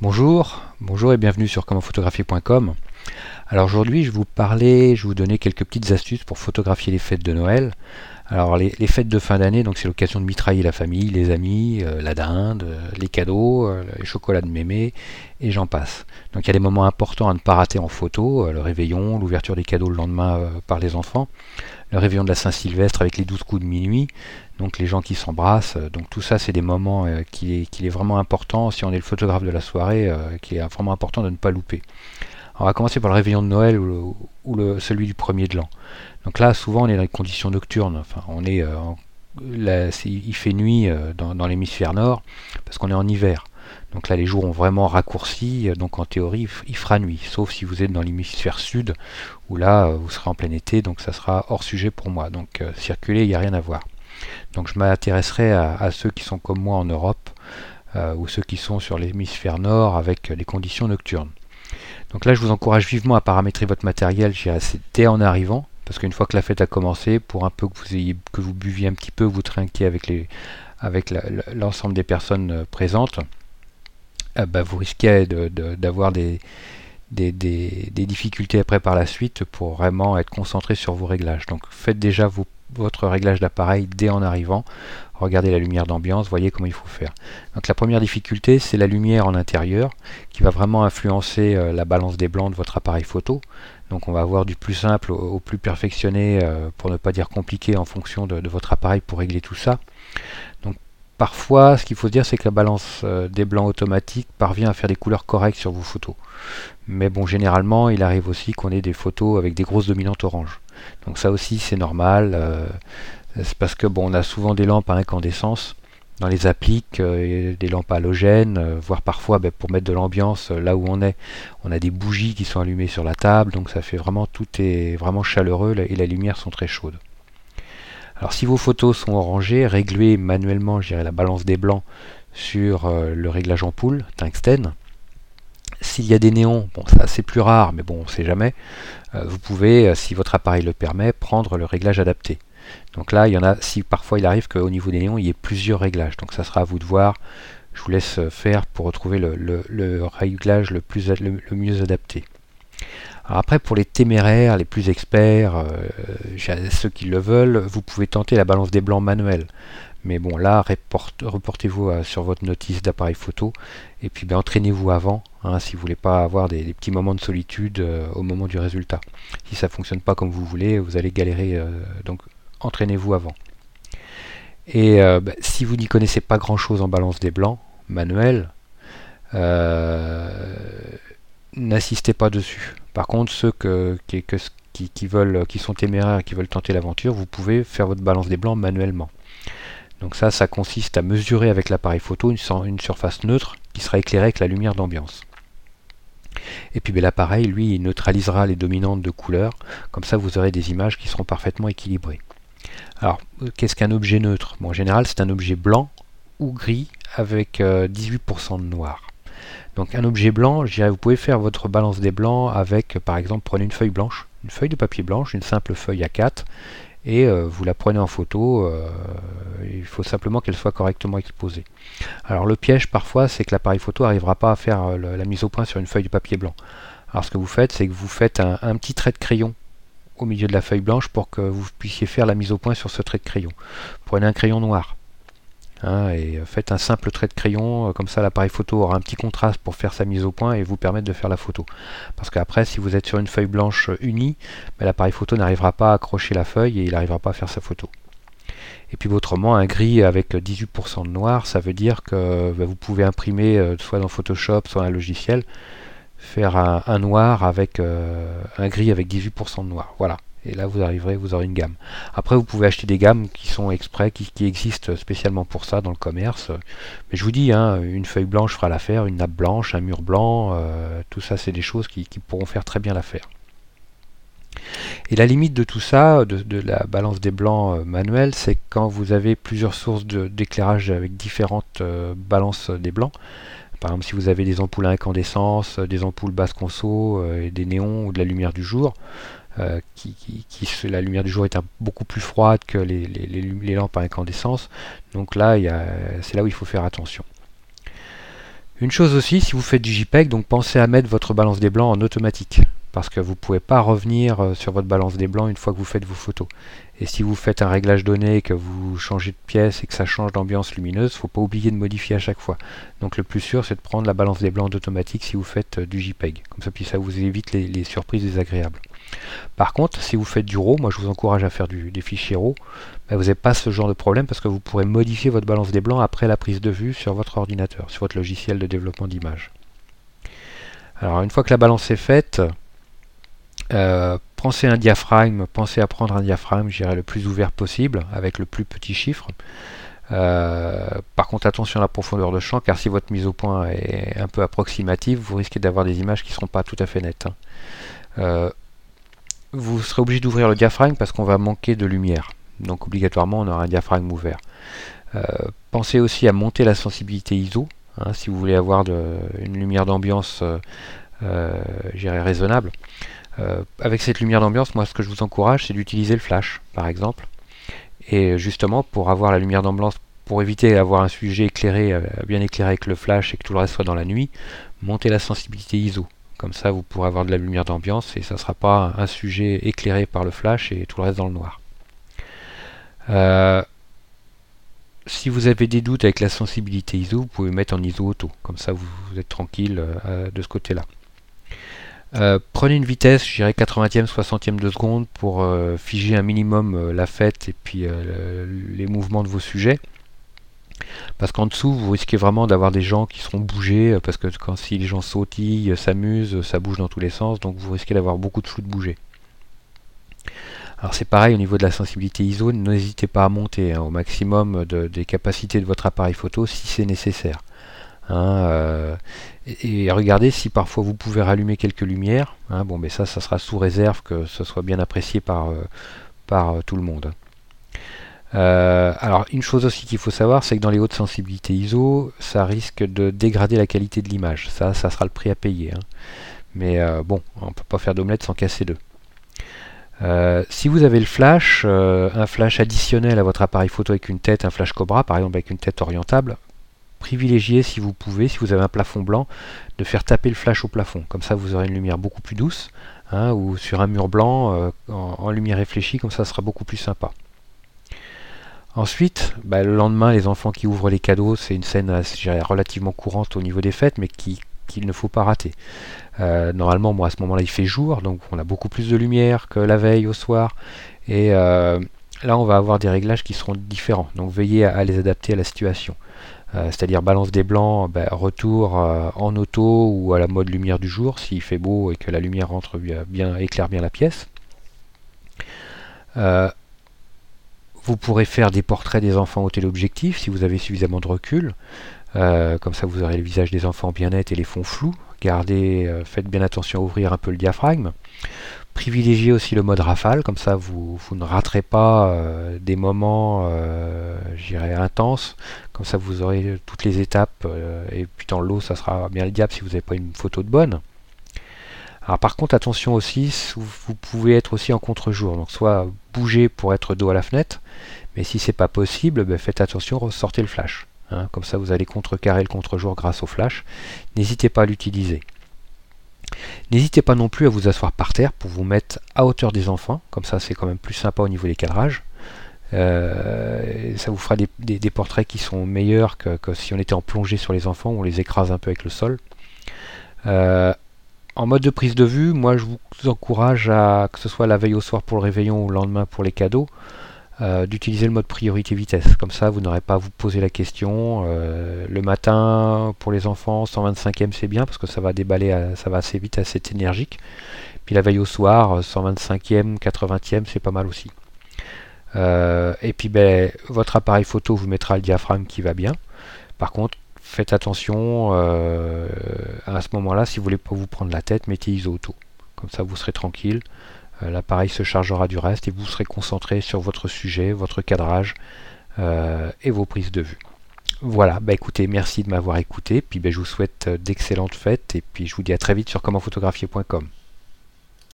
Bonjour, bonjour et bienvenue sur commentphotographier.com. Alors aujourd'hui je vais vous parler, je vais vous donner quelques petites astuces pour photographier les fêtes de Noël. Alors les, fêtes de fin d'année, donc c'est l'occasion de mitrailler la famille, les amis, euh, la dinde, euh, les cadeaux, euh, les chocolats de mémé et j'en passe. Donc il y a des moments importants à ne pas rater en photo, le réveillon, l'ouverture des cadeaux le lendemain par les enfants, le réveillon de la Saint-Sylvestre avec les 12 coups de minuit, donc les gens qui s'embrassent. Donc tout ça, c'est des moments qu'il est, vraiment important, si on est le photographe de la soirée, qu'il est vraiment important de ne pas louper. On va commencer par le réveillon de Noël ou, celui du premier de l'an. Donc là, souvent, on est dans les conditions nocturnes. Est, il fait nuit dans, dans l'hémisphère nord parce qu'on est en hiver. Donc là, les jours ont vraiment raccourci, donc en théorie, il fera nuit, sauf si vous êtes dans l'hémisphère sud, où là, vous serez en plein été, donc ça sera hors sujet pour moi. Donc circuler, il n'y a rien à voir. Donc je m'intéresserai à, ceux qui sont comme moi en Europe, ou ceux qui sont sur l'hémisphère nord avec les conditions nocturnes. Donc là, je vous encourage vivement à paramétrer votre matériel, dès en arrivant, parce qu'une fois que la fête a commencé, pour un peu que vous, ayez, que vous buviez un petit peu, vous trinquiez avec les avec l'ensemble des personnes présentes, euh, bah, vous risquez d'avoir des, des, difficultés après par la suite pour vraiment être concentré sur vos réglages. Donc faites déjà votre réglage d'appareil dès en arrivant. Regardez la lumière d'ambiance, voyez comment il faut faire. Donc la première difficulté, c'est la lumière en intérieur qui va vraiment influencer euh, la balance des blancs de votre appareil photo. Donc on va avoir du plus simple au, plus perfectionné, euh, pour ne pas dire compliqué en fonction de, votre appareil pour régler tout ça. Donc Parfois, ce qu'il faut se dire, c'est que la balance euh, des blancs automatiques parvient à faire des couleurs correctes sur vos photos. Mais bon, généralement, il arrive aussi qu'on ait des photos avec des grosses dominantes orange. Donc ça aussi, c'est normal. Euh, c'est parce que bon, on a souvent des lampes à incandescence dans les appliques, euh, des lampes halogènes, voire parfois ben, pour mettre de l'ambiance là où on est, on a des bougies qui sont allumées sur la table, donc ça fait vraiment tout est vraiment chaleureux et les lumières sont très chaudes. Alors si vos photos sont orangées, réglez manuellement la balance des blancs sur euh, le réglage ampoule tungstène. S'il y a des néons, ça c'est plus rare, mais bon on sait jamais, euh, vous pouvez, euh, si votre appareil le permet, prendre le réglage adapté. Donc là, il y en a, si parfois il arrive qu'au niveau des néons, il y ait plusieurs réglages. Donc ça sera à vous de voir. Je vous laisse faire pour retrouver le, réglage le, mieux adapté après, pour les téméraires, les plus experts, euh, ceux qui le veulent, vous pouvez tenter la balance des blancs manuelle. Mais bon, là, reportez-vous euh, sur votre notice d'appareil photo et puis ben, entraînez-vous avant, hein, si vous voulez pas avoir des, petits moments de solitude euh, au moment du résultat. Si ça fonctionne pas comme vous voulez, vous allez galérer. donc, entraînez-vous avant. Et ben, si vous n'y connaissez pas grand-chose en balance des blancs manuel, n'assistez pas dessus. Par contre, ceux qui, veulent, qui sont téméraires et qui veulent tenter l'aventure, vous pouvez faire votre balance des blancs manuellement. Donc ça, ça consiste à mesurer avec l'appareil photo une, surface neutre qui sera éclairée avec la lumière d'ambiance. Et puis ben, l'appareil, lui, il neutralisera les dominantes de couleur. Comme ça, vous aurez des images qui seront parfaitement équilibrées. Alors, qu'est-ce qu'un objet neutre? En général, c'est un objet blanc ou gris avec 18% euh, de noir. Donc un objet blanc, je vous pouvez faire votre balance des blancs avec, par exemple, prenez une feuille blanche, une feuille de papier blanche, une simple feuille A4, et euh, vous la prenez en photo. Euh, il faut simplement qu'elle soit correctement exposée. Alors le piège parfois, c'est que l'appareil photo n'arrivera pas à faire euh, la mise au point sur une feuille de papier blanc. Alors ce que vous faites, c'est que vous faites un petit trait de crayon au milieu de la feuille blanche pour que vous puissiez faire la mise au point sur ce trait de crayon. Prenez un crayon noir Hein, et euh, faites un simple trait de crayon, euh, comme ça l'appareil photo aura un petit contraste pour faire sa mise au point et vous permettre de faire la photo. Parce qu'après, si vous êtes sur une feuille blanche euh, unie, ben, l'appareil photo n'arrivera pas à accrocher la feuille et il n'arrivera pas à faire sa photo. Et puis autrement, un gris avec 18% de noir, ça veut dire que ben, vous pouvez imprimer soit dans Photoshop, soit dans un logiciel, faire un, noir avec un gris avec 18% de noir. Voilà et là vous arriverez, vous aurez une gamme. Après vous pouvez acheter des gammes qui sont exprès, qui, existent spécialement pour ça dans le commerce. Mais je vous dis, hein, une feuille blanche fera l'affaire, une nappe blanche, un mur blanc, euh, tout ça c'est des choses qui, pourront faire très bien l'affaire. Et la limite de tout ça, de, la balance des blancs euh, manuels, c'est quand vous avez plusieurs sources d'éclairage avec différentes euh, balances des blancs. Par exemple, si vous avez des ampoules à incandescence, des ampoules basse conso, et des néons ou de la lumière du jour, euh, la lumière du jour est beaucoup plus froide que les, lampes à incandescence. Donc là, c'est là où il faut faire attention. Une chose aussi, si vous faites du JPEG, donc pensez à mettre votre balance des blancs en automatique parce que vous ne pouvez pas revenir euh, sur votre balance des blancs une fois que vous faites vos photos. Et si vous faites un réglage donné, que vous changez de pièce et que ça change d'ambiance lumineuse, il ne faut pas oublier de modifier à chaque fois. Donc le plus sûr, c'est de prendre la balance des blancs automatique si vous faites euh, du JPEG. Comme ça, puis ça vous évite les, surprises désagréables. Par contre, si vous faites du RAW, moi je vous encourage à faire des fichiers RAW, vous n'avez pas ce genre de problème parce que vous pourrez modifier votre balance des blancs après la prise de vue sur votre ordinateur, sur votre logiciel de développement d'image. Alors une fois que la balance est faite, euh, pensez un diaphragme, pensez à prendre un diaphragme, je le plus ouvert possible, avec le plus petit chiffre. Euh, par contre, attention à la profondeur de champ, car si votre mise au point est un peu approximative, vous risquez d'avoir des images qui ne seront pas tout à fait nettes. Hein. Euh, vous serez obligé d'ouvrir le diaphragme parce qu'on va manquer de lumière. Donc obligatoirement, on aura un diaphragme ouvert. pensez aussi à monter la sensibilité ISO, hein, si vous voulez avoir une lumière d'ambiance raisonnable. Euh, avec cette lumière d'ambiance, moi ce que je vous encourage, c'est d'utiliser le flash, par exemple. Et justement, pour avoir la lumière d'ambiance, pour éviter d'avoir un sujet éclairé, euh, bien éclairé avec le flash et que tout le reste soit dans la nuit, montez la sensibilité ISO. Comme ça, vous pourrez avoir de la lumière d'ambiance et ça ne sera pas un sujet éclairé par le flash et tout le reste dans le noir. Euh, si vous avez des doutes avec la sensibilité ISO, vous pouvez mettre en ISO auto. Comme ça, vous, êtes tranquille de ce côté-là. Euh, prenez une vitesse, je dirais 80e, 60e de seconde pour euh, figer un minimum euh, la fête et puis les mouvements de vos sujets. Parce qu'en dessous, vous risquez vraiment d'avoir des gens qui seront bougés, parce que quand si les gens sautillent, s'amusent, ça bouge dans tous les sens, donc vous risquez d'avoir beaucoup de flou de bouger. Alors c'est pareil au niveau de la sensibilité ISO, n'hésitez pas à monter hein, au maximum des capacités de votre appareil photo si c'est nécessaire. Hein, euh, et, regardez si parfois vous pouvez rallumer quelques lumières. Hein, bon, mais ça, ça sera sous réserve que ce soit bien apprécié par, euh, euh, tout le monde. Alors, une chose aussi qu'il faut savoir, c'est que dans les hautes sensibilités ISO, ça risque de dégrader la qualité de l'image. Ça, ça sera le prix à payer. Hein. Mais bon, on ne peut pas faire d'omelette sans casser deux. si vous avez le flash, un flash additionnel à votre appareil photo avec une tête, un flash Cobra par exemple avec une tête orientable, privilégier, si vous pouvez, si vous avez un plafond blanc, de faire taper le flash au plafond. Comme ça, vous aurez une lumière beaucoup plus douce, hein, ou sur un mur blanc, euh, en, lumière réfléchie, comme ça, sera beaucoup plus sympa. Ensuite, bah, le lendemain, les enfants qui ouvrent les cadeaux, c'est une scène relativement courante au niveau des fêtes, mais qu'il ne faut pas rater. Euh, normalement, moi, à ce moment-là, il fait jour, donc on a beaucoup plus de lumière que la veille au soir, et euh, là, on va avoir des réglages qui seront différents. Donc, veillez à les adapter à la situation. Euh, c'est-à-dire balance des blancs, ben, retour euh, en auto ou à la mode lumière du jour s'il fait beau et que la lumière rentre bien, éclaire bien la pièce. Euh, vous pourrez faire des portraits des enfants au téléobjectif si vous avez suffisamment de recul. comme ça vous aurez le visage des enfants bien net et les fonds flous. Gardez, faites bien attention à ouvrir un peu le diaphragme. Privilégiez aussi le mode rafale, comme ça vous, ne raterez pas euh, des moments, euh, intenses. Comme ça vous aurez toutes les étapes, euh, et dans l'eau ça sera bien le diable si vous n'avez pas une photo de bonne. Alors par contre attention aussi, vous pouvez être aussi en contre-jour, donc soit bouger pour être dos à la fenêtre, mais si c'est pas possible, ben, faites attention, ressortez le flash. Hein. comme ça vous allez contrecarrer le contre-jour grâce au flash. N'hésitez pas à l'utiliser. N'hésitez pas non plus à vous asseoir par terre pour vous mettre à hauteur des enfants, comme ça c'est quand même plus sympa au niveau des cadrages. Euh, ça vous fera des, portraits qui sont meilleurs que, si on était en plongée sur les enfants, où on les écrase un peu avec le sol. Euh, en mode de prise de vue, moi je vous encourage à que ce soit la veille au soir pour le réveillon ou le lendemain pour les cadeaux, euh, d'utiliser le mode priorité vitesse. Comme ça, vous n'aurez pas à vous poser la question. Euh, le matin, pour les enfants, 125e c'est bien parce que ça va déballer, ça va assez vite, assez énergique. Puis la veille au soir, 125e, 80e, c'est pas mal aussi. Euh, et puis ben, votre appareil photo vous mettra le diaphragme qui va bien. Par contre, faites attention à ce moment-là, si vous voulez pas vous prendre la tête, mettez ISO auto. Comme ça, vous serez tranquille. Euh, l'appareil se chargera du reste et vous serez concentré sur votre sujet, votre cadrage euh, et vos prises de vue. Voilà, bah écoutez, merci de m'avoir écouté, puis bah, je vous souhaite d'excellentes fêtes et puis je vous dis à très vite sur commentphotographier.com.